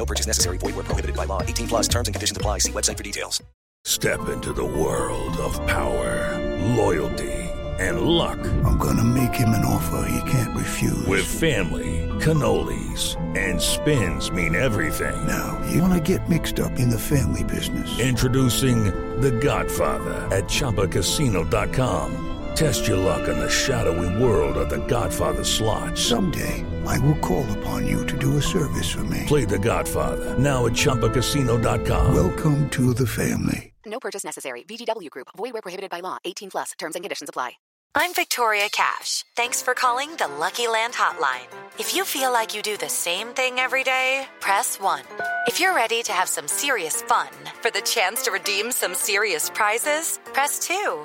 No purchase necessary. Void where prohibited by law. 18 plus terms and conditions apply. See website for details. Step into the world of power, loyalty, and luck. I'm going to make him an offer he can't refuse. With family, cannolis, and spins mean everything. Now, you want to get mixed up in the family business. Introducing The Godfather at ChumbaCasino.com. Test your luck in the shadowy world of The Godfather slot. Someday, I will call upon you to do a service for me. Play The Godfather now at ChumbaCasino.com. Welcome to the family. No purchase necessary. VGW Group. Void where prohibited by law. 18 plus. Terms and conditions apply. I'm Victoria Cash. Thanks for calling the Lucky Land Hotline. If you feel like you do the same thing every day, press 1. If you're ready to have some serious fun for the chance to redeem some serious prizes, press 2.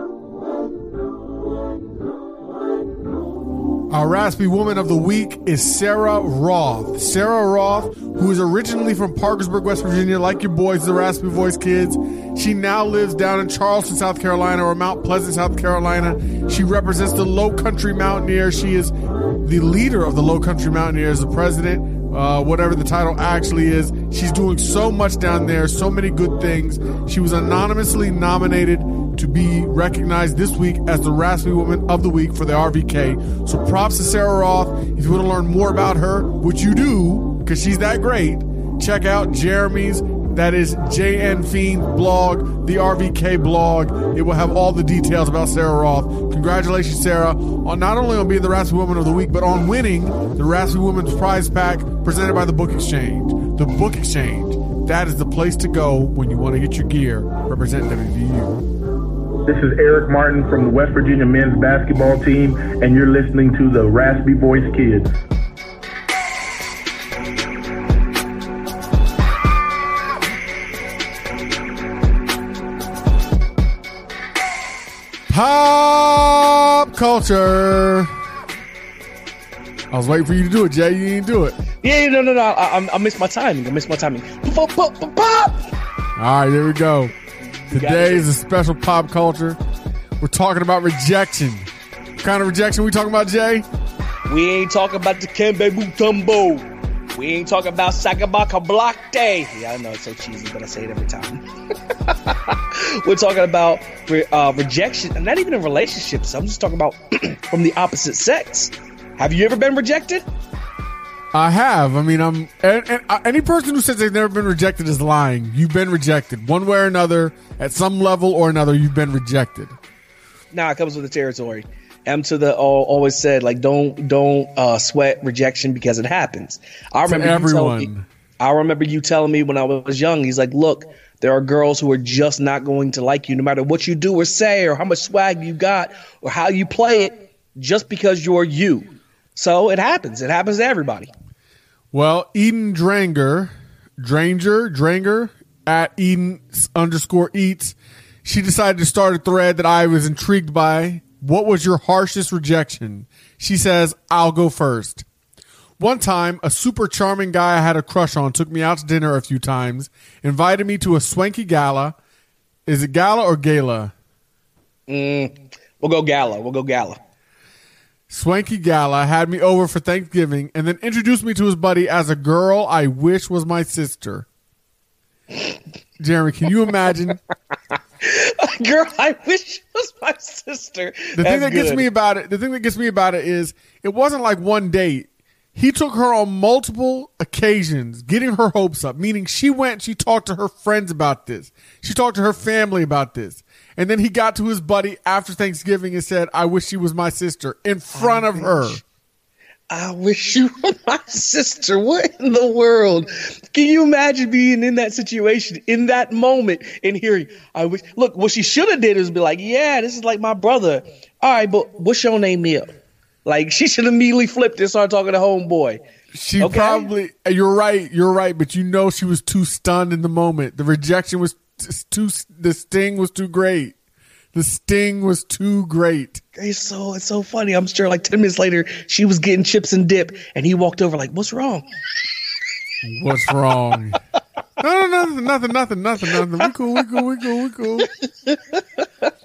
Our raspy woman of the week is Sarah Roth. Sarah Roth, who is originally from Parkersburg, West Virginia, like your boys, the Raspy Voice kids. She now lives down in Charleston, South Carolina, or Mount Pleasant, South Carolina. She represents the Low Country Mountaineers. She is the leader of the Low Country Mountaineers, the president, uh, whatever the title actually is. She's doing so much down there, so many good things. She was anonymously nominated to be recognized this week as the Raspy Woman of the Week for the RVK. So props to Sarah Roth. If you want to learn more about her, which you do, because she's that great, check out Jeremy's, that is JnPheen blog, the RVK blog. It will have all the details about Sarah Roth. Congratulations, Sarah, on not only on being the Raspy Woman of the Week, but on winning the Raspy Woman's prize pack presented by the Book Exchange. The Book Exchange, that is the place to go when you want to get your gear representing WVU. This is Eric Martin from the West Virginia men's basketball team, and you're listening to the Raspy Voice Kids. Pop culture. I was waiting for you to do it, Jay. You didn't do it. Yeah, no, no, no. I, I, I missed my timing. I missed my timing. Pop, pop, pop, pop. All right, here we go. Today is a special pop culture. We're talking about rejection. What kind of rejection we talking about, Jay? We ain't talking about Dikembe Mutombo. We ain't talking about Sakabaka Block Day. Yeah, I know it's so cheesy, but I say it every time. We're talking about uh, rejection, not even in relationships. I'm just talking about from the opposite sex. Have you ever been rejected? I have. I mean, I'm and, and, uh, any person who says they've never been rejected is lying. You've been rejected one way or another, at some level or another. You've been rejected. Nah, it comes with the territory. M to the all, always said like don't don't uh, sweat rejection because it happens. I remember everyone. telling me. I remember you telling me when I was young. He's like, look, there are girls who are just not going to like you, no matter what you do or say, or how much swag you got, or how you play it, just because you're you. So it happens. It happens to everybody. Well, Eden Dranger, Dranger, Dranger at Eden underscore eats. She decided to start a thread that I was intrigued by. What was your harshest rejection? She says, I'll go first. One time, a super charming guy I had a crush on took me out to dinner a few times, invited me to a swanky gala. Is it gala or gala? Mm, we'll go gala. We'll go gala. Swanky Gala had me over for Thanksgiving and then introduced me to his buddy as a girl I wish was my sister. Jeremy, can you imagine? Girl, I wish she was my sister. The thing That's that gets good. me about it, the thing that gets me about it is it wasn't like one date. He took her on multiple occasions, getting her hopes up, meaning she went, she talked to her friends about this. She talked to her family about this. And then he got to his buddy after Thanksgiving and said, I wish she was my sister in front of her. I wish you were my sister. What in the world? Can you imagine being in that situation in that moment and hearing, I wish, look, what she should have did is be like, yeah, this is like my brother. All right, but what's your name here? Like, she should immediately flipped and start talking to homeboy. She Okay. probably. You're right. You're right. But you know, she was too stunned in the moment. The rejection was too. The sting was too great. The sting was too great. It's so it's so funny. I'm sure like 10 minutes later, she was getting chips and dip, and he walked over like, what's wrong? What's wrong? no, no, nothing, nothing, nothing, nothing, nothing. We cool, we cool, we cool, we cool.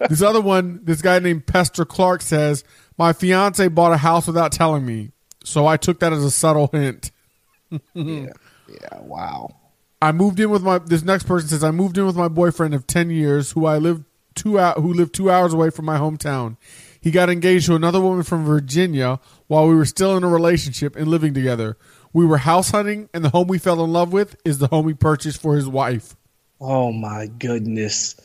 this other one, this guy named Pester Clark says, My fiance bought a house without telling me. So I took that as a subtle hint. Yeah, wow. I moved in with my this next person says I moved in with my boyfriend of 10 years who I lived two out who lived 2 hours away from my hometown. He got engaged to another woman from Virginia while we were still in a relationship and living together. We were house hunting and the home we fell in love with is the home he purchased for his wife. Oh my goodness.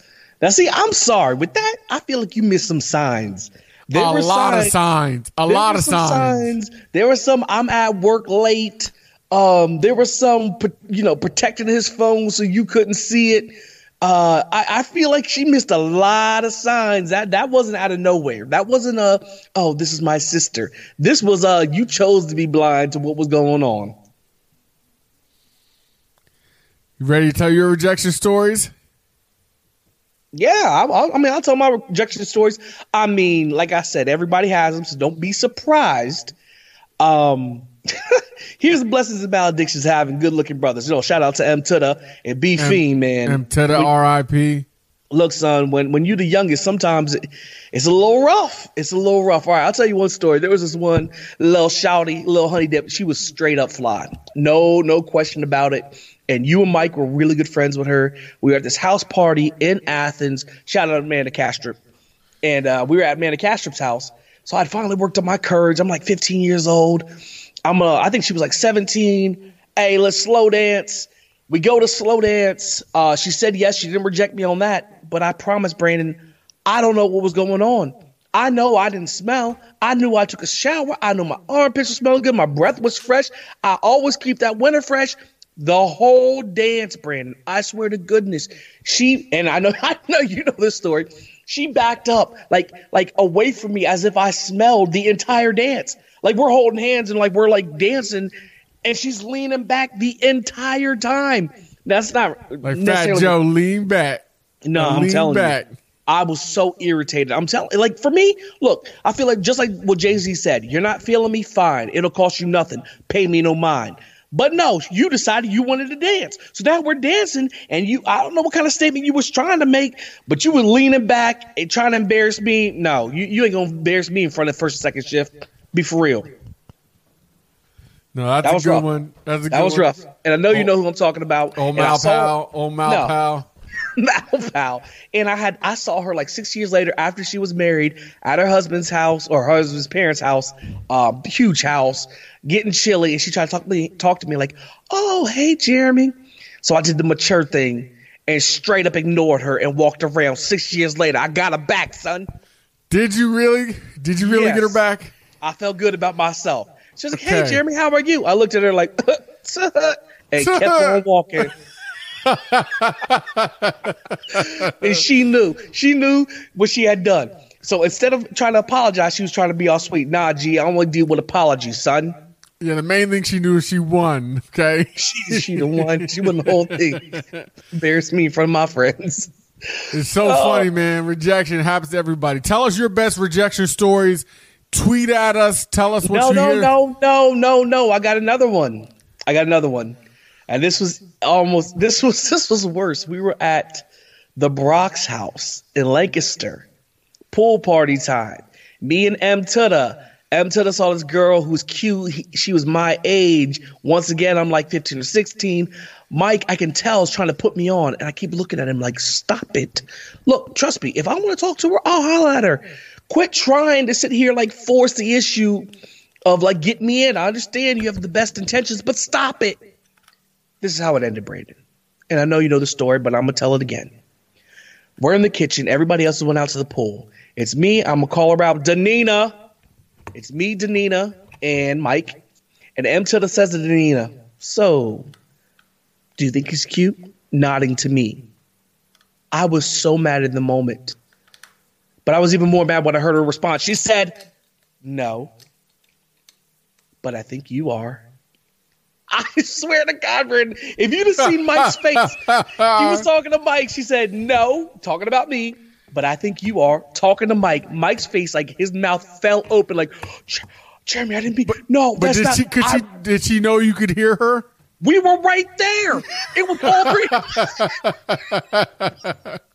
Now see, I'm sorry. With that, I feel like you missed some signs. There were a were lot of signs- signs. A lot of some signs. There were some I'm at work late. Um, there was some you know protecting his phone so you couldn't see it. Uh, I, I feel like she missed a lot of signs. That that wasn't out of nowhere. That wasn't a oh this is my sister. This was uh you chose to be blind to what was going on. You ready to tell your rejection stories? Yeah, I, I, I mean, I'll tell my rejection stories. I mean, like I said, everybody has them, so don't be surprised. Um, here's the blessings and maledictions having good looking brothers. You know, shout out to M Tuda and B Fiend, man. M the RIP. Look, son, when when you're the youngest, sometimes it, it's a little rough. It's a little rough. All right, I'll tell you one story. There was this one little shouty, little honey dip. She was straight up fly. No, no question about it. And you and Mike were really good friends with her. We were at this house party in Athens. Shout out to Amanda Castrop. And uh, we were at Amanda Castrop's house. So I'd finally worked up my courage. I'm like 15 years old. I'm uh, I think she was like 17. Hey, let's slow dance. We go to slow dance. Uh, she said yes. She didn't reject me on that. But I promised Brandon, I don't know what was going on. I know I didn't smell. I knew I took a shower. I knew my armpits were smelling good. My breath was fresh. I always keep that winter fresh. The whole dance, Brandon. I swear to goodness, she and I know I know you know this story. She backed up like like away from me as if I smelled the entire dance. Like we're holding hands and like we're like dancing, and she's leaning back the entire time. That's not Like Fat Joe, lean back. no, I'm lean telling back. you. I was so irritated. I'm telling like for me, look, I feel like just like what Jay-Z said, you're not feeling me, fine. It'll cost you nothing. Pay me no mind. But no, you decided you wanted to dance. So now we're dancing and you I don't know what kind of statement you was trying to make, but you were leaning back and trying to embarrass me. No, you, you ain't gonna embarrass me in front of the first and second shift. Be for real. No, that's That a was good rough. one. That's a good That was one. rough. And I know you know who I'm talking about. I Mal Pal. Old Mal No. Pal. Mal pal. And I had I saw her like six years later after she was married at her husband's house or her husband's parents' house, um, huge house, getting chilly, and she tried to talk to me talk to me like, "Oh, hey, Jeremy." So I did the mature thing and straight up ignored her and walked around. Six years later, I got her back, son. Did you really? Did you really Yes. get her back? I felt good about myself. She was like, "Hey, Okay. Jeremy, how are you?" I looked at her like, and kept on walking. and she knew. She knew what she had done. So instead of trying to apologize, she was trying to be all sweet. Nah, G, I don't want to deal with apologies, son. Yeah, the main thing she knew is she won. Okay. She, she the one. She won the whole thing. Embarrassed me in front of my friends. It's so Oh. funny, man. Rejection happens to everybody. Tell us your best rejection stories. Tweet at us. Tell us what No, you no, hear. no, no, no, no. I got another one. I got another one. And this was almost this was this was worse. We were at the Brock's house in Lancaster. Pool party time. Me and M Tuda. M Tuda saw this girl who's cute. He- she was my age. Once again, I'm like 15 or 16. Mike, I can tell, is trying to put me on, and I keep looking at him like, stop it. Look, trust me, if I want to talk to her, I'll holler at her. Quit trying to sit here like force the issue of like get me in. I understand you have the best intentions, but stop it. This is how it ended, Brandon. And I know you know the story, but I'm gonna tell it again. We're in the kitchen. Everybody else went out to the pool. It's me. I'm gonna call her out, Danina. It's me, Danina, and Mike, and M Tuda says to Nina, "So, do you think he's cute?" Nodding to me. I was so mad in the moment, but I was even more mad when I heard her response. She said, "No, but I think you are." I swear to God, Brandon, if you'd have seen Mike's face, he was talking to Mike. She said, No, talking about me, but I think you are talking to Mike. Mike's face, like his mouth fell open, like, Jeremy, I didn't be. no, But that's did not. she, I- she did she know you could hear her? we were right there. It was all three.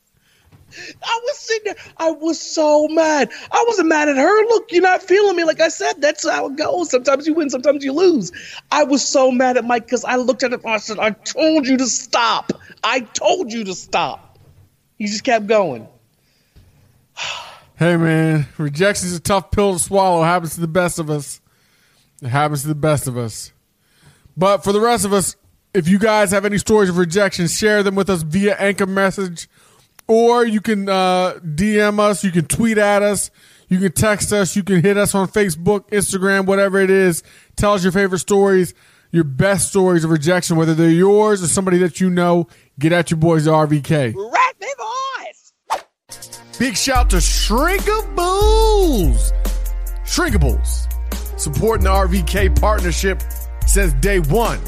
I was sitting there. I was so mad. I wasn't mad at her. Look, you're not feeling me. Like I said, that's how it goes. Sometimes you win, sometimes you lose. I was so mad at Mike because I looked at him and I said, I told you to stop. I told you to stop. He just kept going. Hey man, rejection is a tough pill to swallow. It happens to the best of us. It happens to the best of us. But for the rest of us, if you guys have any stories of rejection, share them with us via anchor message, or you can uh, DM us. You can tweet at us. You can text us. You can hit us on Facebook, Instagram, whatever it is. Tell us your favorite stories, your best stories of rejection, whether they're yours or somebody that you know. Get at your boys, RVK. Rat me voice. Big shout to Shrinkables. Shrinkables. Supporting the RVK partnership since day one.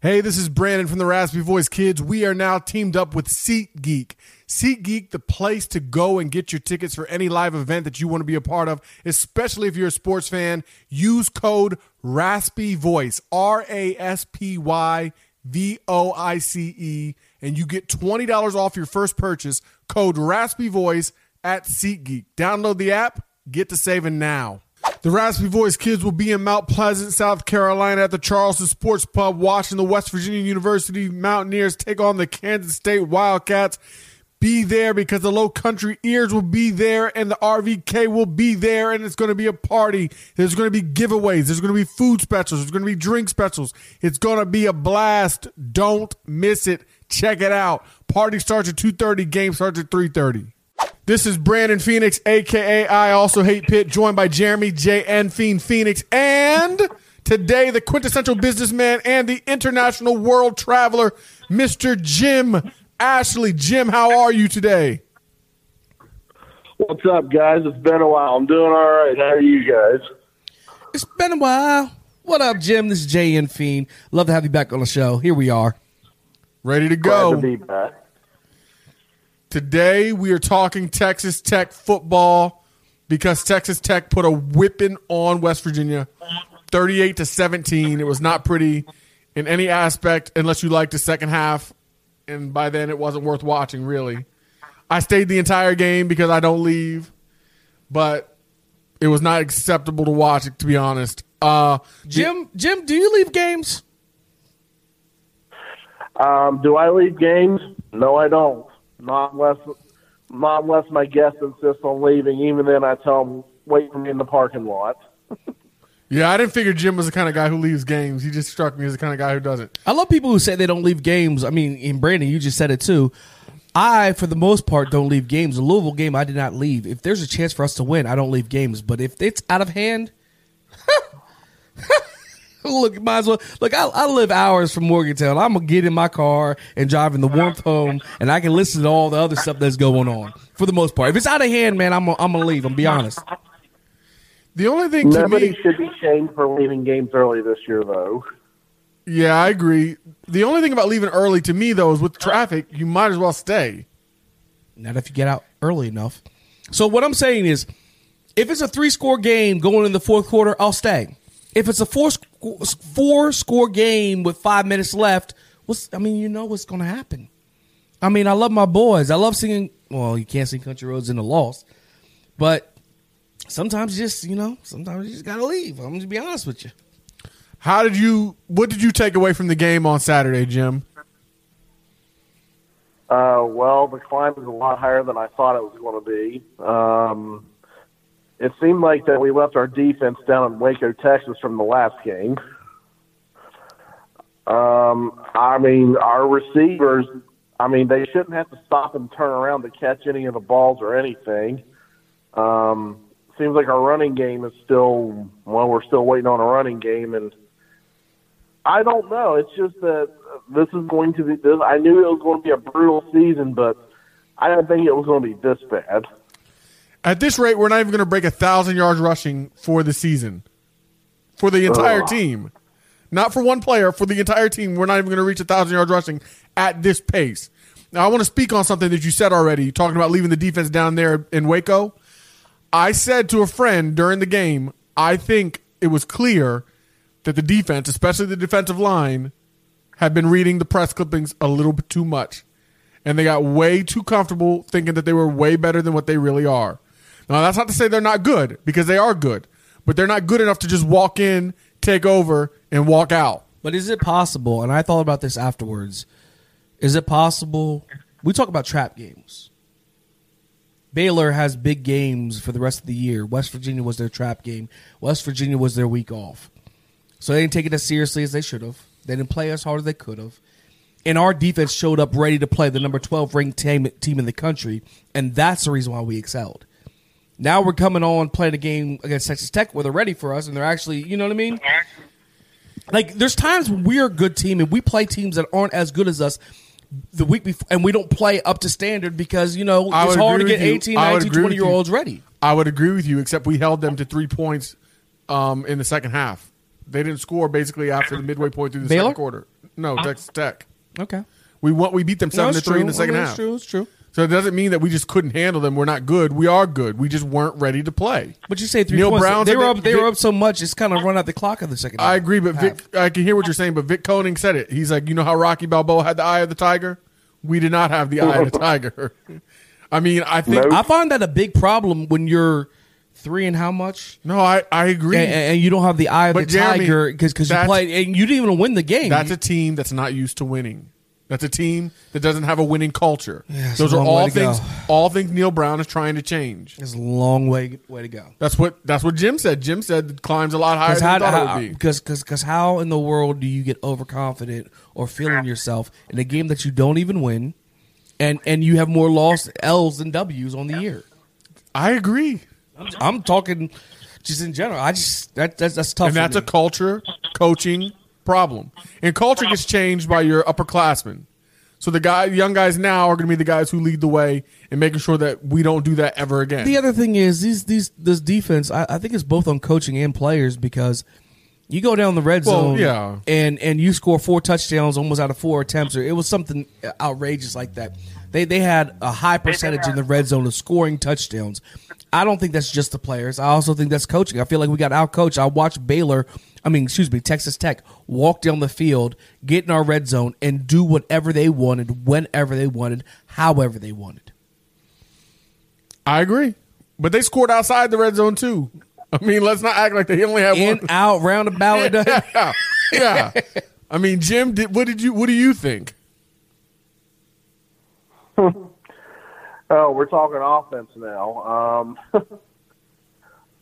Hey, this is Brandon from the Raspy Voice Kids. We are now teamed up with SeatGeek. SeatGeek, the place to go and get your tickets for any live event that you want to be a part of, especially if you're a sports fan. Use code Raspy Voice, R A S P Y V O I C E, and you get $20 off your first purchase. Code Raspy Voice at SeatGeek. Download the app, get to saving now. The Raspy Voice Kids will be in Mount Pleasant, South Carolina at the Charleston Sports Pub watching the West Virginia University Mountaineers take on the Kansas State Wildcats. Be there because the Low Country Ears will be there and the RVK will be there and it's going to be a party. There's going to be giveaways. There's going to be food specials. There's going to be drink specials. It's going to be a blast. Don't miss it. Check it out. Party starts at 2.30. Game starts at 3.30. This is Brandon Phoenix, aka I also hate Pitt, joined by Jeremy J. N. Pheen Phoenix, and today the quintessential businessman and the international world traveler, Mr. Jim Ashley. Jim, how are you today? What's up, guys? It's been a while. I'm doing all right. How are you guys? It's been a while. What up, Jim? This is Jay and Fiend. Love to have you back on the show. Here we are. Ready to Glad go. to be back. Today we are talking Texas Tech football because Texas Tech put a whipping on West Virginia, thirty-eight to seventeen. It was not pretty in any aspect unless you liked the second half, and by then it wasn't worth watching. Really, I stayed the entire game because I don't leave, but it was not acceptable to watch. It to be honest, uh, Jim, Jim, do you leave games? Um, do I leave games? No, I don't. Not unless, not unless my guest insists on leaving. Even then, I tell them wait for me in the parking lot. yeah, I didn't figure Jim was the kind of guy who leaves games. He just struck me as the kind of guy who doesn't. I love people who say they don't leave games. I mean, in Brandon, you just said it too. I, for the most part, don't leave games. The Louisville game, I did not leave. If there's a chance for us to win, I don't leave games. But if it's out of hand, look, might as well. Look, I, I live hours from Morgantown. I'm gonna get in my car and drive in the warmth home, and I can listen to all the other stuff that's going on. For the most part, if it's out of hand, man, I'm gonna, I'm gonna leave. I'm gonna be honest. The only thing to Nobody me, should be shamed for leaving games early this year, though. yeah, I agree. The only thing about leaving early to me though is with traffic, you might as well stay. Not if you get out early enough. So what I'm saying is, if it's a three score game going in the fourth quarter, I'll stay. If it's a four sc- four score game with five minutes left, what's I mean, you know what's going to happen. I mean, I love my boys. I love singing. Well, you can't sing "Country Roads" in the loss, but sometimes you just you know, sometimes you just got to leave. I'm just be honest with you. How did you? What did you take away from the game on Saturday, Jim? Uh, well, the climb is a lot higher than I thought it was going to be. Um, it seemed like that we left our defense down in Waco, Texas, from the last game. Um, I mean, our receivers. I mean, they shouldn't have to stop and turn around to catch any of the balls or anything. Um, seems like our running game is still well, we're still waiting on a running game, and I don't know. It's just that this is going to be. This, I knew it was going to be a brutal season, but I didn't think it was going to be this bad. At this rate, we're not even going to break a thousand yards rushing for the season, for the entire Ugh. team, not for one player, for the entire team. We're not even going to reach a thousand yards rushing at this pace. Now, I want to speak on something that you said already, talking about leaving the defense down there in Waco. I said to a friend during the game, I think it was clear that the defense, especially the defensive line, had been reading the press clippings a little bit too much. And they got way too comfortable thinking that they were way better than what they really are. Now, that's not to say they're not good, because they are good, but they're not good enough to just walk in, take over, and walk out. But is it possible? And I thought about this afterwards. Is it possible? We talk about trap games. Baylor has big games for the rest of the year. West Virginia was their trap game. West Virginia was their week off. So they didn't take it as seriously as they should have. They didn't play as hard as they could have. And our defense showed up ready to play the number 12 ranked team, team in the country. And that's the reason why we excelled. Now we're coming on playing a game against Texas Tech where they're ready for us and they're actually, you know what I mean? Like there's times when we're a good team and we play teams that aren't as good as us the week before and we don't play up to standard because, you know, I it's would hard to agree get with you. 18, I would 19, agree 20 with year you. olds ready. I would agree with you, except we held them to three points um, in the second half. They didn't score basically after the midway point through the Baylor? second quarter. No, Texas Tech. Okay. We won, we beat them seven to three in the second I mean, it's half. true, it's true. So it doesn't mean that we just couldn't handle them. We're not good. We are good. We just weren't ready to play. But you say three Neal points. Brown they said were up. They Vic- were up so much. It's kind of run out the clock of the second. I agree, but Vic, I can hear what you're saying. But Vic Koenning said it. He's like, you know how Rocky Balboa had the eye of the tiger. We did not have the eye of the tiger. I mean, I think I find that a big problem when you're three and how much. No, I I agree. And, and you don't have the eye of But the Jeremy, tiger because you played and you didn't even win the game. That's a team that's not used to winning. That's a team that doesn't have a winning culture. Yeah, Those are all things. go. All things Neal Brown is trying to change. It's a long way way to go. That's what that's what Jim said. Jim said climbs a lot higher than how, thought it would be. because, because, how in the world do you get overconfident or feeling yourself in a game that you don't even win, and and you have more lost L's than W's on the year? I agree. I'm, I'm talking just in general. I just that that's, that's tough. and that's me. a culture coaching problem. And culture gets changed by your upperclassmen. So the guy, young guys now are going to be the guys who lead the way and making sure that we don't do that ever again. The other thing is these these this defense. I, I think it's both on coaching and players because you go down the red Well, zone, yeah. and and you score four touchdowns almost out of four attempts. Or it was something outrageous like that. They they had a high percentage in the red zone of scoring touchdowns. I don't think that's just the players. I also think that's coaching. I feel like we got out coached. I watched Baylor, I mean, excuse me, Texas Tech walk down the field, get in our red zone, and do whatever they wanted, whenever they wanted, however they wanted. I agree. But they scored outside the red zone too. I mean, let's not act like they only have one. In, one. out, roundabout. it doesn't- yeah, yeah. I mean, Jim, did, what did you? What do you think? Oh, we're talking offense now. Um,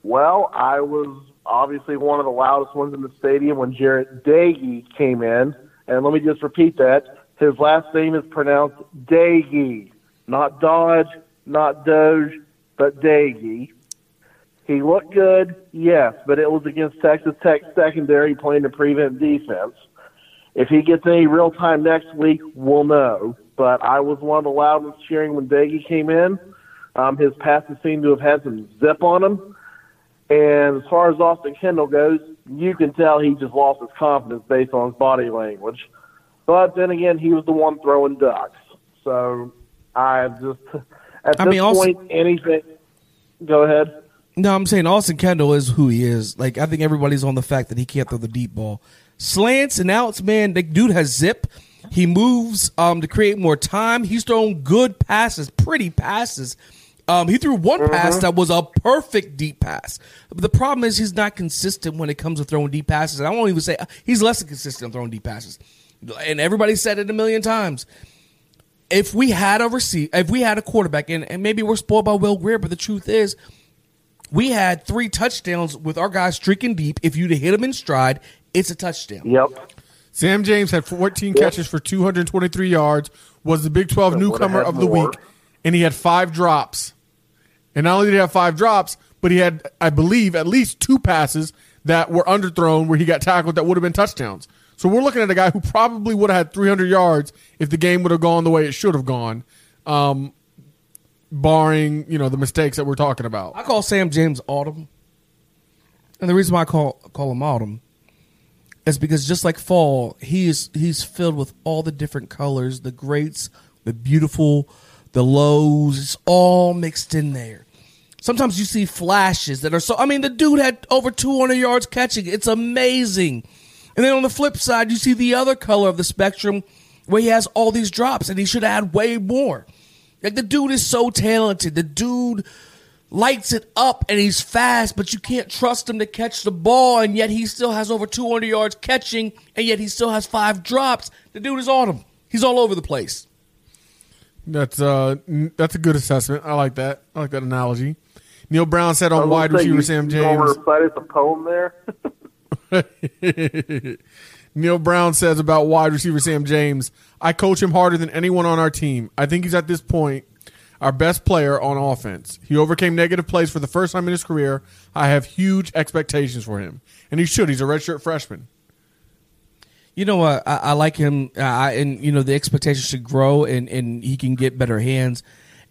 well, I was obviously one of the loudest ones in the stadium when Jarret Doege came in. And let me just repeat that. His last name is pronounced Dagey, not Dodge, not Doge, but Dagey. He looked good, yes, but it was against Texas Tech secondary playing the prevent defense. If he gets any real time next week, we'll know. But I was one of the loudest cheering when Doege came in. Um, his passes seem to have had some zip on them. And as far as Austin Kendall goes, you can tell he just lost his confidence based on his body language. But then again, he was the one throwing ducks. So I just, at I this mean, point, anything. Go ahead. No, I'm saying Austin Kendall is who he is. Like I think everybody's on the fact that he can't throw the deep ball. Slants and outs, man. The dude has zip. He moves um, to create more time. He's thrown good passes, pretty passes. Um, he threw one pass that was a perfect deep pass. But the problem is he's not consistent when it comes to throwing deep passes. And I won't even say he's less consistent on throwing deep passes. And everybody said it a million times if we had a receive, if we had a quarterback, and, and maybe we're spoiled by Will Grier, but the truth is, we had three touchdowns with our guys streaking deep. If you'd have hit him in stride, it's a touchdown. Yep. Sam James had 14 catches for 223 yards, was the Big 12 Would've newcomer of the more. week, and he had five drops. And not only did he have five drops, but but he had, I believe, at least two passes that were underthrown where he got tackled that would have been touchdowns. So we're looking at a guy who probably would have had 300 yards if the game would have gone the way it should have gone, um, barring you know the mistakes that we're talking about. I call Sam James Autumn, and the reason why I call call him Autumn is because just like fall, he is he's filled with all the different colors, the greats, the beautiful, the lows. It's all mixed in there. Sometimes you see flashes that are so. I mean, the dude had over 200 yards catching. It's amazing. And then on the flip side, you see the other color of the spectrum where he has all these drops and he should had way more. Like the dude is so talented. The dude lights it up and he's fast, but you can't trust him to catch the ball, and yet he still has over 200 yards catching, and yet he still has five drops. The dude is on him. He's all over the place. That's uh that's a good assessment. I like that. I like that analogy. Neal Brown said on wide receiver you- Sam you gonna James. recite us a poem there. Neal Brown says about wide receiver Sam James, I coach him harder than anyone on our team. I think he's at this point our best player on offense. He overcame negative plays for the first time in his career. I have huge expectations for him. And he should. He's a redshirt freshman. You know what? I, I like him, uh, I, and you know the expectations should grow, and and he can get better hands.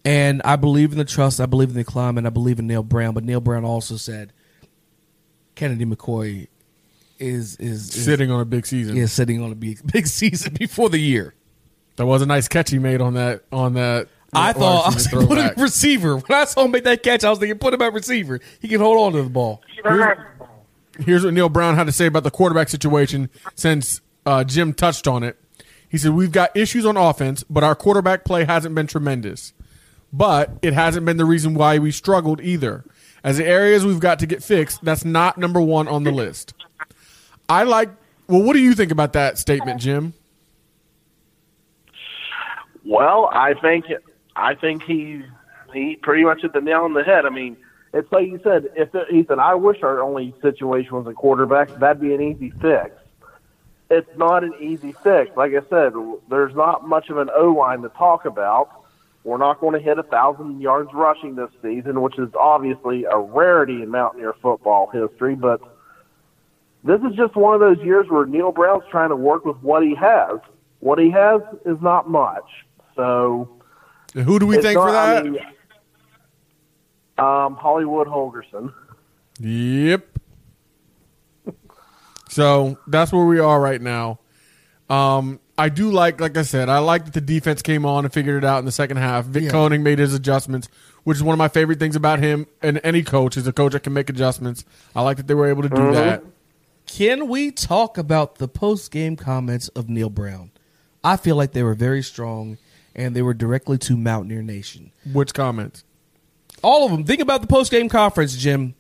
And I believe in the trust. I believe in the climb, and I believe in Neal Brown. But Neal Brown also said Kennedy McKoy is is, is Sitting on a big season. Yeah, sitting on a big big season before the year. That was a nice catch he made on that on that. I thought I was receiver like, put him at receiver. When I saw him make that catch, I was thinking, put him at receiver. He can hold on to the ball. Here's what Neal Brown had to say about the quarterback situation since uh, Jim touched on it. He said, We've got issues on offense, but our quarterback play hasn't been tremendous. But it hasn't been the reason why we struggled either. As the areas we've got to get fixed, that's not number one on the list. I like, well, what do you think about that statement, Jim? Well, I think I think he he pretty much hit the nail on the head. I mean, it's like you said. If it, he said, "I wish our only situation was a quarterback," that'd be an easy fix. It's not an easy fix. Like I said, there's not much of an O line to talk about. We're not going to hit a thousand yards rushing this season, which is obviously a rarity in Mountaineer football history. But this is just one of those years where Neal Brown's trying to work with what he has. What he has is not much. So Who do we it's think not- for I that? mean, um, Hollywood Holgorsen. Yep. So that's where we are right now. Um, I do like, like I said, I like that the defense came on and figured it out in the second half. Vic Yeah. Koenning made his adjustments, which is one of my favorite things about him and any coach is a coach that can make adjustments. I like that they were able to do Mhm. that. Can we talk about the post game comments of Neal Brown? I feel like they were very strong and they were directly to Mountaineer Nation. Which comments? All of them. Think about the post game conference, Jim.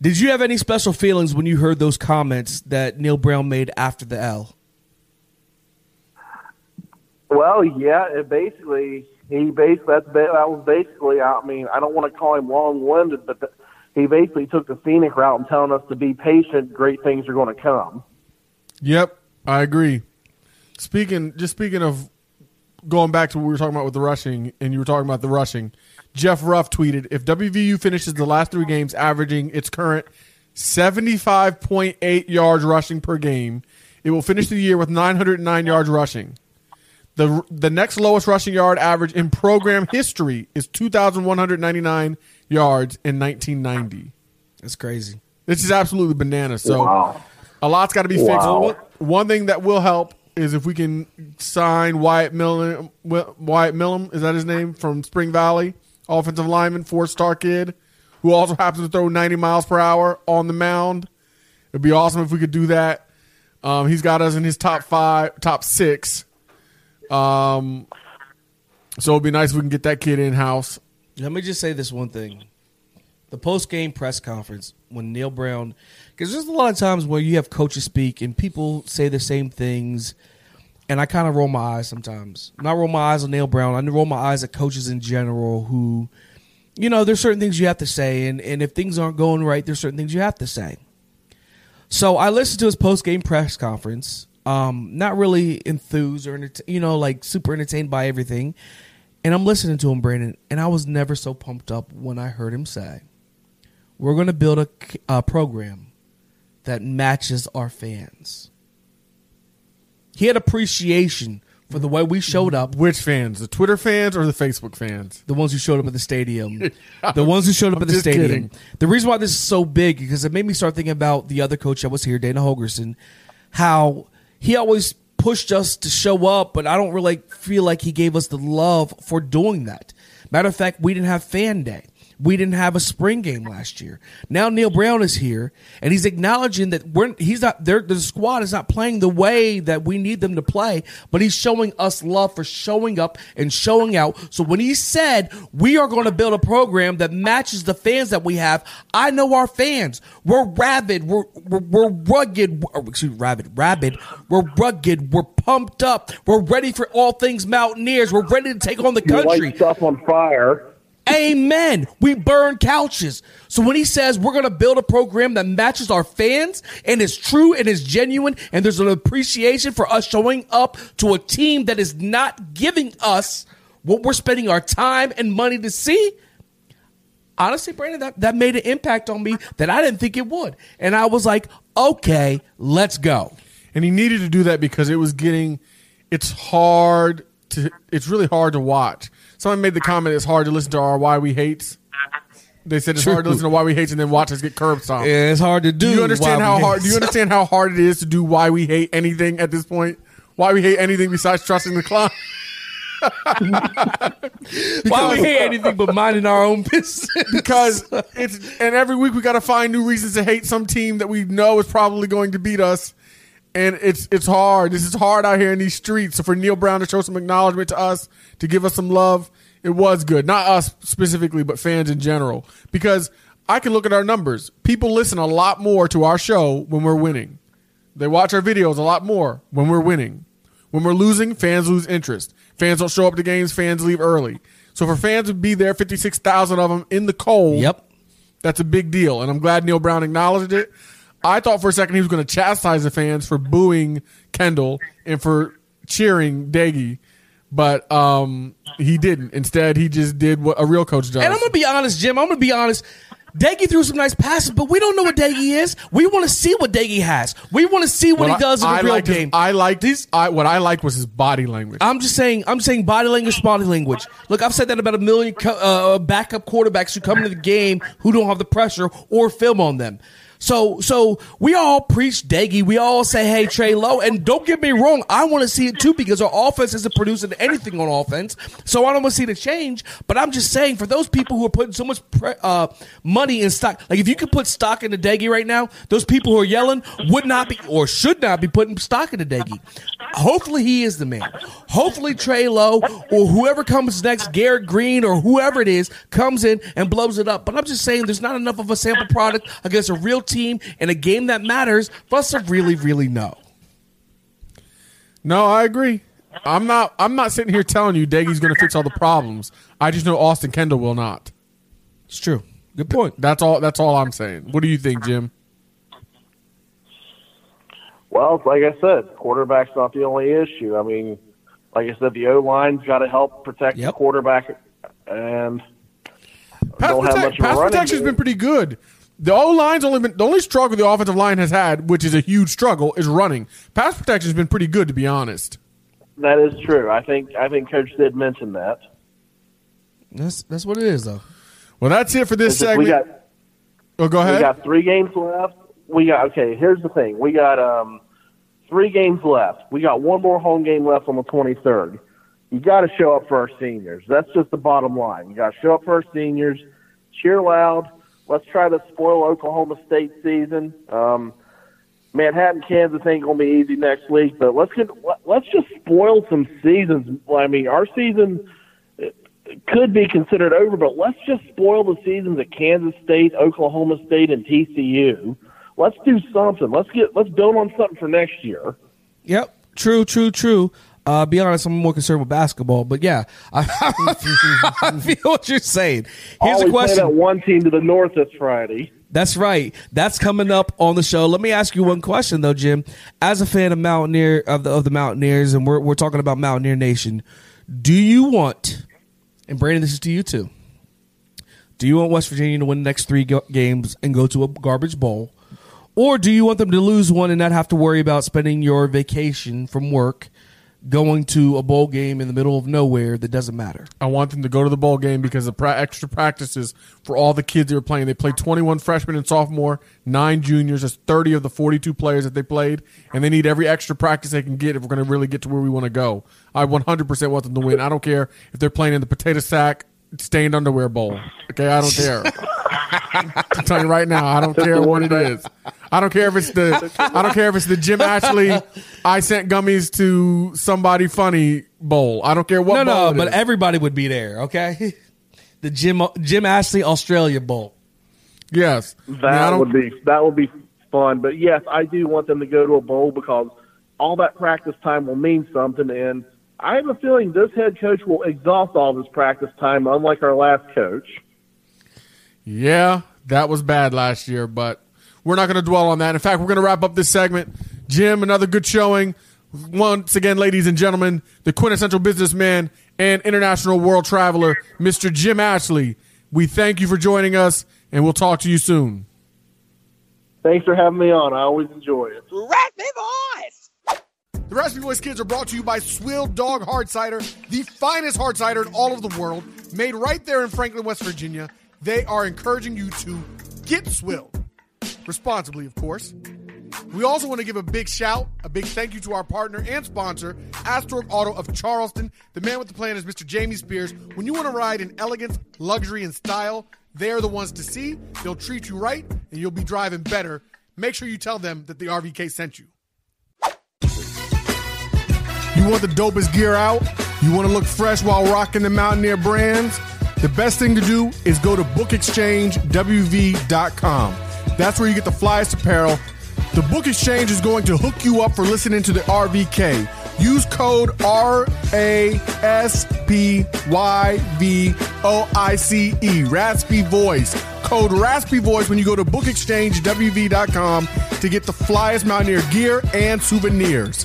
Did you have any special feelings when you heard those comments that Neal Brown made after the L? Well, yeah, it basically he basically that's that was basically. I mean, I don't want to call him long-winded, but the, he basically took the scenic route and telling us to be patient. Great things are going to come. Yep, I agree. Speaking, just speaking of going back to what we were talking about with the rushing, and you were talking about the rushing. Jeff Ruff tweeted, "If WVU finishes the last three games averaging its current seventy-five point eight yards rushing per game, it will finish the year with nine hundred nine yards rushing. the The next lowest rushing yard average in program history is two thousand one hundred ninety-nine yards in nineteen ninety. That's crazy. This is absolutely bananas. So Wow. a lot's got to be fixed. Wow. One, one thing that will help is if we can sign Wyatt Milum. Wyatt Milum is that his name from Spring Valley, offensive lineman, four star kid, who also happens to throw ninety miles per hour on the mound. It'd be awesome if we could do that. Um, he's got us in his top five, top six. Um, so it'd be nice if we can get that kid in house. Let me just say this one thing. The post game press conference when Neal Brown, because there's a lot of times where you have coaches speak and people say the same things, and I kind of roll my eyes sometimes. Not roll my eyes on Neal Brown. I roll my eyes at coaches in general who, you know, there's certain things you have to say, and, and if things aren't going right, there's certain things you have to say. So I listened to his post game press conference. Um, not really enthused or you know like super entertained by everything, and I'm listening to him, Brandon, and I was never so pumped up when I heard him say, we're going to build a, a program that matches our fans. He had appreciation for the way we showed up. Which fans? The Twitter fans or the Facebook fans? The ones who showed up at the stadium. the ones who showed up I'm at the stadium. kidding. The reason why this is so big because it made me start thinking about the other coach that was here, Dana Holgorsen, how he always pushed us to show up, but I don't really feel like he gave us the love for doing that. Matter of fact, we didn't have fan day. We didn't have a spring game last year. Now Neal Brown is here, and he's acknowledging that we're he's not there. The squad is not playing the way that we need them to play, but he's showing us love for showing up and showing out. So when he said we are going to build a program that matches the fans that we have, I know our fans. We're rabid. We're we're, we're rugged. or, Excuse me, rabid. Rabid. We're rugged. We're pumped up. We're ready for all things Mountaineers. We're ready to take on the country. light stuff on fire. Amen. We burn couches. So when he says we're going to build a program that matches our fans and is true and is genuine, and there's an appreciation for us showing up to a team that is not giving us what we're spending our time and money to see. Honestly, Brandon, that, that made an impact on me that I didn't think it would. And I was like, okay, let's go. And he needed to do that because it was getting, it's hard to, it's really hard to watch. Someone made the comment it's hard to listen to our Why We Hates. They said it's hard to listen to Why We Hates and then watch us get curb stomped. Yeah, it's hard to do. Do you understand how hard? Do you understand how hard it is to do Why We Hate anything at this point? Why we hate anything besides trusting the clown? Why we hate anything but minding our own business? because it's and every week we got to find new reasons to hate some team that we know is probably going to beat us, and it's it's hard. This is hard out here in these streets. So for Neal Brown to show some acknowledgement to us, to give us some love, it was good. Not us specifically, but fans in general. Because I can look at our numbers. People listen a lot more to our show when we're winning. They watch our videos a lot more when we're winning. When we're losing, fans lose interest. Fans don't show up to games. Fans leave early. So for fans to be there, fifty six thousand of them in the cold. Yep, that's a big deal, and I'm glad Neal Brown acknowledged it. I thought for a second he was going to chastise the fans for booing Kendall and for cheering Doege, but um, he didn't. Instead, he just did what a real coach does. And I'm gonna be honest, Jim. I'm gonna be honest. Doege threw some nice passes, but we don't know what Doege is. We want to see what Doege has. We want to see what, What he I- does in the I real liked his- game. I like these. I, what I liked was his body language. I'm just saying. I'm saying body language, body language. Look, I've said that about a million co- uh, backup quarterbacks who come into the game who don't have the pressure or film on them. So, so we all preach Doege. We all say, "Hey, Trey Lowe," and don't get me wrong. I want to see it too because our offense isn't producing anything on offense. So I don't want to see the change. But I'm just saying, for those people who are putting so much pre- uh, money in stock, like if you could put stock in the Doege right now, those people who are yelling would not be or should not be putting stock in the Doege. Hopefully, he is the man. Hopefully, Trey Lowe or whoever comes next, Garrett Greene or whoever it is, comes in and blows it up. But I'm just saying, there's not enough of a sample product against a real team in a game that matters for us to really, really know. No, I agree. I'm not. I'm not sitting here telling you Doege's going to fix all the problems. I just know Austin Kendall will not. It's true. Good point. That's all. That's all I'm saying. What do you think, Jim? Well, it's like I said, quarterback's not the only issue. I mean, like I said, the O line's got to help protect the quarterback, and Pass, don't have protect- much of a pass running protection's game. been pretty good. The O line's only been the only struggle the offensive line has had, which is a huge struggle, is running. Pass protection's been pretty good, to be honest. That is true. I think I think Coach did mention that. That's that's what it is, though. Well, that's it for this It's just we segment. got- oh, go ahead. We got three games left. We got okay. Here's the thing. We got um three games left. We got one more home game left on the 23rd. You got to show up for our seniors. That's just the bottom line. You got to show up for our seniors. Cheer loud. Let's try to spoil Oklahoma State season. Um, Manhattan, Kansas ain't gonna be easy next week, but let's get let's just spoil some seasons. I mean, our season could be considered over, but let's just spoil the seasons at Kansas State, Oklahoma State, and TCU. Let's do something. Let's get let's build on something for next year. Yep. True, true, true. Uh, be honest, I'm more concerned with basketball, but yeah, I, I feel what you're saying. Here's Always a question. Play that one team to the north this Friday. That's right. That's coming up on the show. Let me ask you one question though, Jim. As a fan of Mountaineer of the of the Mountaineers, and we're we're talking about Mountaineer Nation, do you want? And Brandon, this is to you too. Do you want West Virginia to win the next three go- games and go to a garbage bowl? Or do you want them to lose one and not have to worry about spending your vacation from work going to a bowl game in the middle of nowhere that doesn't matter? I want them to go to the bowl game because of pra- extra practices for all the kids they were playing. They played 21 freshmen and sophomore, nine juniors. That's 30 of the 42 players that they played, and they need every extra practice they can get if we're going to really get to where we want to go. I 100% want them to win. I don't care if they're playing in the potato sack stained underwear bowl. Okay, I don't care. I'm telling you right now, I don't care what it is. I don't care if it's the I don't care if it's the Jim Ashley I sent gummies to somebody funny bowl. I don't care what no, bowl no, it but is. everybody would be there. Okay, the Jim Jim Ashley Australia Bowl. Yes, That would be that would be fun. But yes, I do want them to go to a bowl because all that practice time will mean something. And I have a feeling this head coach will exhaust all of his practice time, unlike our last coach. Yeah, that was bad last year, but we're not going to dwell on that. In fact, we're going to wrap up this segment. Jim, another good showing. Once again, ladies and gentlemen, the quintessential businessman and international world traveler, Mr. Jim Ashley. We thank you for joining us, and we'll talk to you soon. Thanks for having me on. I always enjoy it. Raspy Voice! The Raspy Boys Kids are brought to you by Swill Dog Hard Cider, the finest hard cider in all of the world, made right there in Franklin, West Virginia. They are encouraging you to get Swill. Responsibly, of course. We also want to give a big shout, a big thank you to our partner and sponsor, Astorg Auto of Charleston. The man with the plan is Mr. Jamie Spears. When you want to ride in elegance, luxury, and style, they're the ones to see. They'll treat you right, and you'll be driving better. Make sure you tell them that the RVK sent you. You want the dopest gear out? You want to look fresh while rocking the Mountaineer brands? The best thing to do is go to bookexchangewv.com. That's where you get the flyest apparel. The Book Exchange is going to hook you up for listening to the RVK. Use code R-A-S-P-Y-V-O-I-C-E, Raspy Voice. Code Raspy Voice when you go to bookexchangewv.com to get the flyest Mountaineer gear and souvenirs.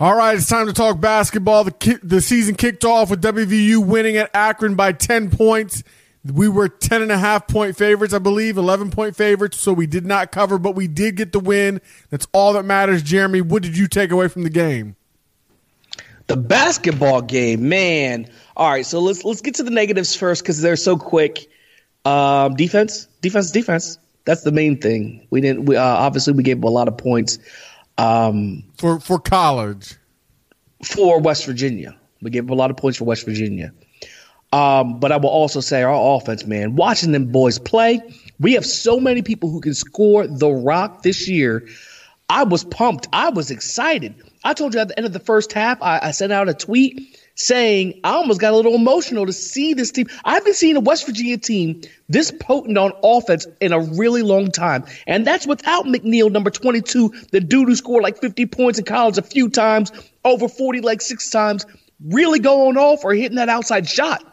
All right, it's time to talk basketball. The ki- the season kicked off with WVU winning at Akron by 10 points. We were 10 and a half point favorites, I believe, 11 point favorites, so we did not cover, but we did get the win. That's all that matters. Jeremy, what did you take away from the game? The basketball game, man. All right, so let's let's get to the negatives first because they're so quick. Um, defense, defense, defense. That's the main thing. We didn't. We, uh, obviously we gave up a lot of points. Um, for for college, for West Virginia, we gave up a lot of points for West Virginia. Um, but I will also say our offense, man, watching them boys play, we have so many people who can score the rock this year. I was pumped. I was excited. I told you at the end of the first half, I, I sent out a tweet saying I almost got a little emotional to see this team. I haven't seen a West Virginia team this potent on offense in a really long time. And that's without McNeil, number 22, the dude who scored like 50 points in college a few times, over 40 like six times, really going off or hitting that outside shot.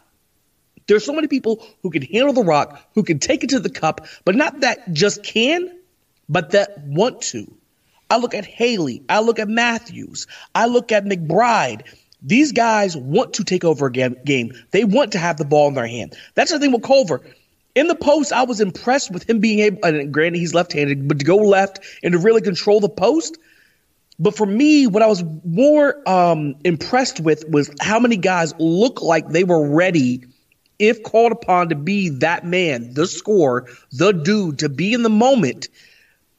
There's so many people who can handle the rock, who can take it to the cup, but not that just can, but that want to. I look at Haley. I look at Matthews. I look at McBride. These guys want to take over a game. They want to have the ball in their hand. That's the thing with Culver. In the post, I was impressed with him being able, and granted he's left-handed, but to go left and to really control the post. But for me, what I was more um, impressed with was how many guys look like they were ready if called upon to be that man, the scorer, the dude, to be in the moment.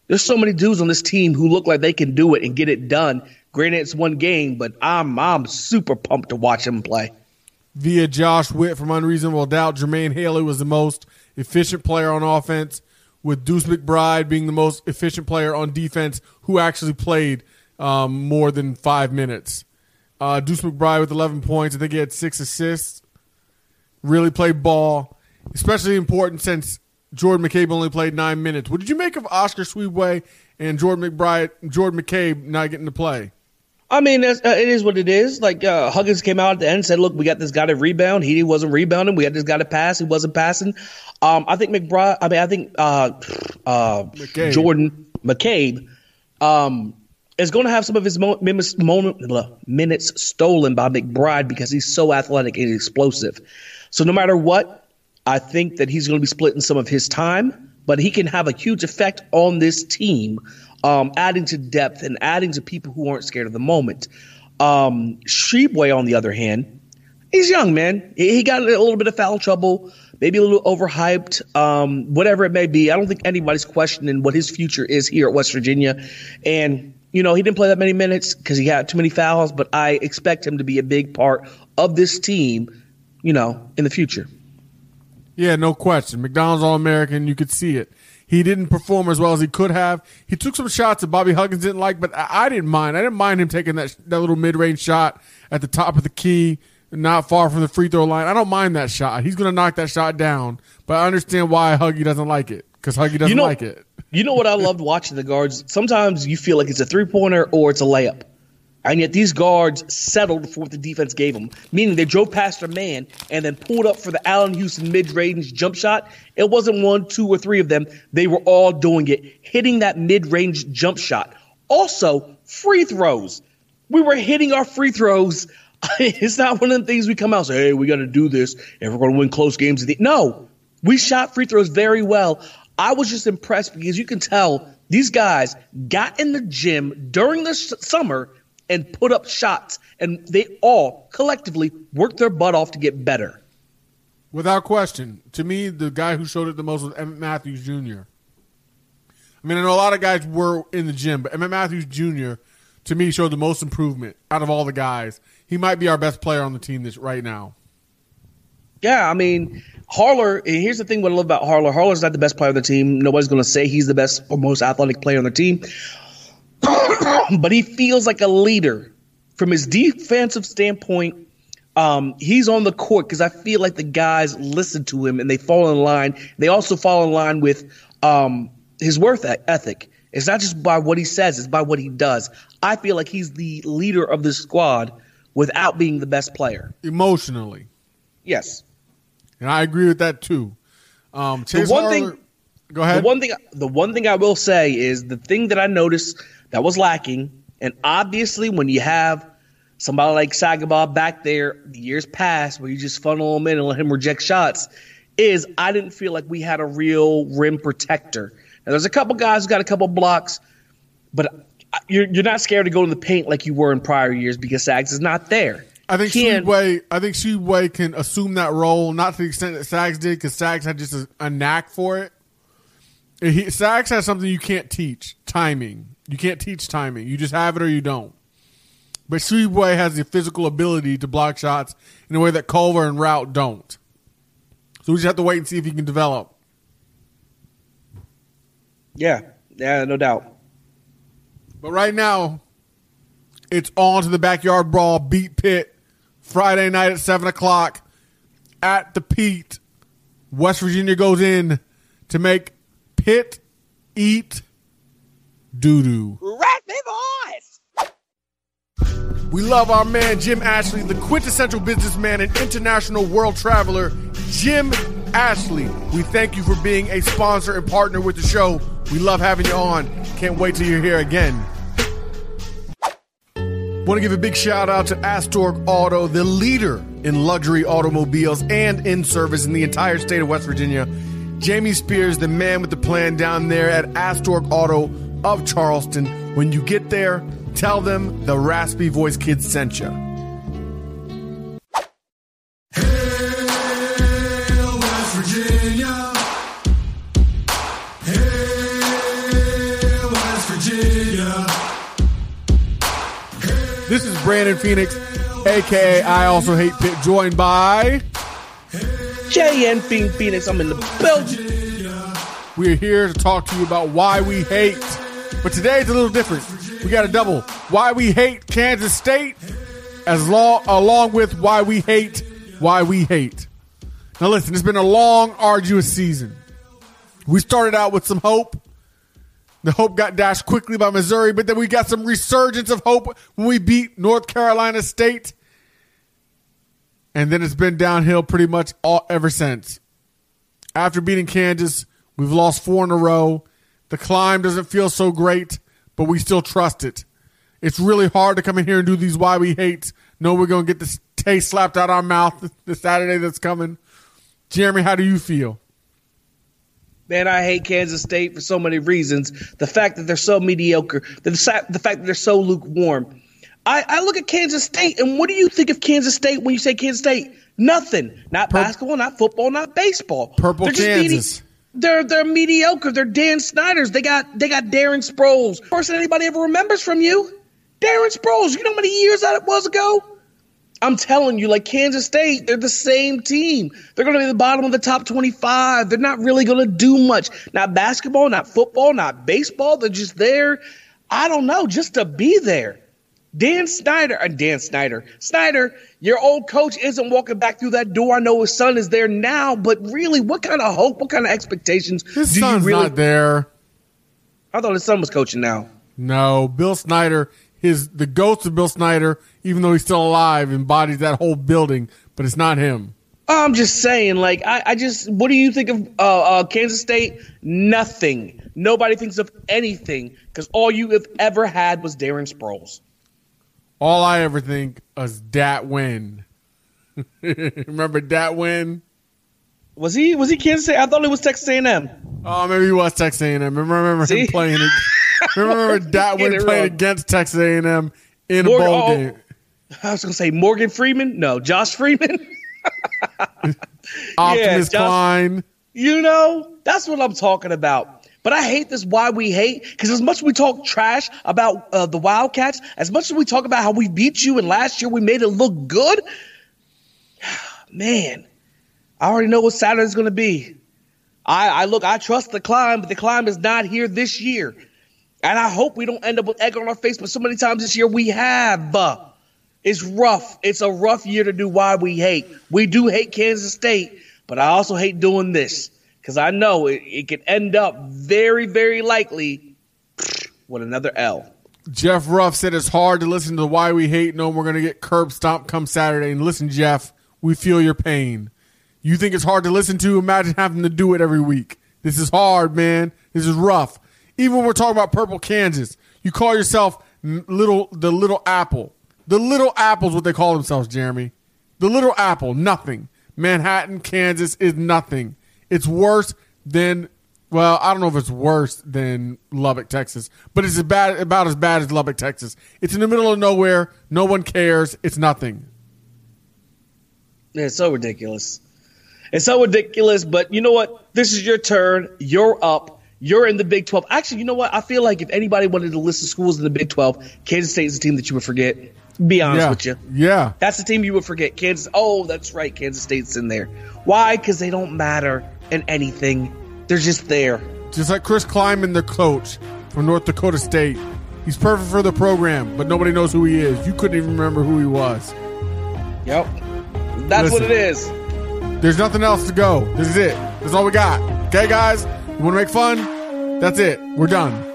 There's so many dudes on this team who look like they can do it and get it done. Granted, it's one game, but I'm I'm super pumped to watch him play. Via Josh Witt from Unreasonable Doubt, Jermaine Haley was the most efficient player on offense, with Deuce McBride being the most efficient player on defense, who actually played um, more than five minutes. Uh, Deuce McBride with 11 points. I think he had six assists. Really played ball, especially important since Jordan McCabe only played nine minutes. What did you make of Oscar Tshiebwe and Jordan McBride, Jordan McCabe not getting to play? I mean, uh, it is what it is. Like uh, Huggins came out at the end and said, "Look, we got this guy to rebound. He wasn't rebounding. We got this guy to pass. He wasn't passing." Um, I think McBride. I mean, I think uh, uh, McCabe. Jordan McCabe. Um, is going to have some of his mo- minutes stolen by McBride because he's so athletic and explosive. So no matter what, I think that he's going to be splitting some of his time, but he can have a huge effect on this team, um, adding to depth and adding to people who aren't scared of the moment. Um, on the other hand, he's young, man. He got a little bit of foul trouble, maybe a little overhyped, um, whatever it may be. I don't think anybody's questioning what his future is here at West Virginia. And, you know, he didn't play that many minutes because he had too many fouls, but I expect him to be a big part of this team, you know, in the future. Yeah, no question. McDonald's All American, you could see it. He didn't perform as well as he could have. He took some shots that Bobby Huggins didn't like, but I, I didn't mind. I didn't mind him taking that that little mid range shot at the top of the key, not far from the free throw line. I don't mind that shot. He's going to knock that shot down, but I understand why Huggy doesn't like it because Huggy doesn't You know- like it. You know what I loved watching the guards? Sometimes you feel like it's a three pointer or it's a layup. And yet these guards settled for what the defense gave them, meaning they drove past their man and then pulled up for the Allan Houston mid range jump shot. It wasn't one, two, or three of them. They were all doing it, hitting that mid range jump shot. Also, free throws. We were hitting our free throws. it's not one of the things we come out and say, hey, we got to do this if we're going to win close games. No, we shot free throws very well. I was just impressed because you can tell these guys got in the gym during the summer and put up shots, and they all collectively worked their butt off to get better. Without question. To me, the guy who showed it the most was Emmett Matthews Jr. I mean, I know a lot of guys were in the gym, but Emmett Matthews Jr. to me showed the most improvement out of all the guys. He might be our best player on the team this right now. Yeah, I mean, Harler, and here's the thing what I love about Harler. Harler's not the best player on the team. Nobody's going to say he's the best or most athletic player on the team. but he feels like a leader. From his defensive standpoint, um, he's on the court because I feel like the guys listen to him and they fall in line. They also fall in line with um, his worth ethic. It's not just by what he says, it's by what he does. I feel like he's the leader of this squad without being the best player. Emotionally. Yes. And I agree with that too. Um, The one thing Go ahead. The one thing the one thing I will say is the thing that I noticed that was lacking, and obviously when you have somebody like Sagaba back there the years past where you just funnel him in and let him reject shots, is I didn't feel like we had a real rim protector. Now there's a couple guys who got a couple blocks, but you're you're not scared to go in the paint like you were in prior years because Sags is not there. I think Speedway. I think Speedway can assume that role, not to the extent that Sags did, because Sags had just a, a knack for it. He, Sags has something you can't teach: timing. You can't teach timing. You just have it or you don't. But Speedway has the physical ability to block shots in a way that Culver and Routt don't. So we just have to wait and see if he can develop. Yeah, yeah, no doubt. But right now, it's on to the backyard brawl, beat Pitt Friday night at seven o'clock at the Pete. West Virginia goes in to make Pitt eat doo doo. Raspy voice. We love our man Jim Ashley, the quintessential businessman and international world traveler, Jim Ashley. We thank you for being a sponsor and partner with the show. We love having you on. Can't wait till you're here again. Want to give a big shout out to Astorg Auto, the leader in luxury automobiles and in service in the entire state of West Virginia. Jamie Spears, the man with the plan down there at Astorg Auto of Charleston. When you get there, tell them the Raspy Voice Kids sent you. This is Brandon Phoenix, aka I Also Hate Pitt, joined by. JN Phoen- Phoenix, I'm in the building. We are here to talk to you about why we hate. But today it's a little different. We got a double. Why we hate Kansas State, as long along with why we hate why we hate. Now listen, it's been a long, arduous season. We started out with some hope. The hope got dashed quickly by Missouri, but then we got some resurgence of hope when we beat North Carolina State. And then it's been downhill pretty much all ever since. After beating Kansas, we've lost four in a row. The climb doesn't feel so great, but we still trust it. It's really hard to come in here and do these why we hate. Know we're gonna get this taste slapped out our mouth this Saturday that's coming. Jeremy, how do you feel? Man, I hate Kansas State for so many reasons. The fact that they're so mediocre, the, the fact that they're so lukewarm. I, I look at Kansas State, and what do you think of Kansas State when you say Kansas State? Nothing. Not basketball, not football, not baseball. Purple They're just Kansas. medi- they're they're mediocre. They're Dan Snyder's. They got they got Darren Sproles. Person anybody ever remembers from you, Darren Sproles. You know how many years that it was ago? I'm telling you, like Kansas State, they're the same team. They're going to be the bottom of the top 25. They're not really going to do much. Not basketball, not football, not baseball. They're just there. I don't know, just to be there. Dan Snyder, uh, Dan Snyder, Snyder, your old coach isn't walking back through that door. I know his son is there now, but really, what kind of hope, what kind of expectations His do son's you really? not there. I thought his son was coaching now. No, Bill Snyder, his the ghost of Bill Snyder, even though he's still alive, embodies that whole building, but it's not him. I'm just saying, like, I, I just, what do you think of uh, uh, Kansas State? Nothing. Nobody thinks of anything because all you have ever had was Darren Sproles. All I ever think is Dat Nguyen. Remember Dat Nguyen? Was he? Was he Kansas State? I thought it was Texas A&M. Oh, maybe he was Texas A&M. Remember, remember See? him playing it. remember Get Win playing against Texas A&M in a Morgan- bowl oh, game. I was gonna say Morgan Freeman. No, Josh Freeman. Optimus Josh- Klein. You know, that's what I'm talking about. But I hate this why we hate because as much as we talk trash about uh, the Wildcats, as much as we talk about how we beat you and last year we made it look good, man, I already know what Saturday's going to be. I, I look, I trust the climb, but the climb is not here this year. And I hope we don't end up with egg on our face, but so many times this year we have. It's rough. It's a rough year to do why we hate. We do hate Kansas State, but I also hate doing this because I know it, it could end up very, very likely with another L. Jeff Ruff said it's hard to listen to why we hate knowing we're going to get curb stomped come Saturday. And listen, Jeff, we feel your pain. You think it's hard to listen to? Imagine having to do it every week. This is hard, man. This is rough. Even when we're talking about Purple Kansas, you call yourself little the little apple. The little apple's what they call themselves, Jeremy. The little apple, nothing. Manhattan, Kansas is nothing. It's worse than well, I don't know if it's worse than Lubbock, Texas, but it's as bad, about as bad as Lubbock, Texas. It's in the middle of nowhere. No one cares. It's nothing. It's so ridiculous. It's so ridiculous, but you know what? This is your turn. You're up. You're in the Big 12. Actually, you know what? I feel like if anybody wanted to list the schools in the Big 12, Kansas State is a team that you would forget. Be honest yeah. with you. Yeah. That's the team you would forget. Kansas. Oh, that's right. Kansas State's in there. Why? Because they don't matter in anything. They're just there. Just like Chris Klieman, their coach from North Dakota State. He's perfect for the program, but nobody knows who he is. You couldn't even remember who he was. Yep. That's what it is. There's nothing else to go. This is it. That's all we got. Okay, guys? You want to make fun? That's it. We're done.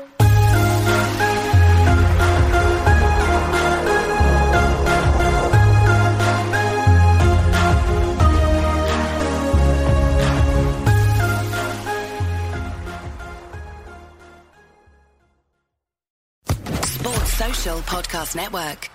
Podcast Network.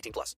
18 plus.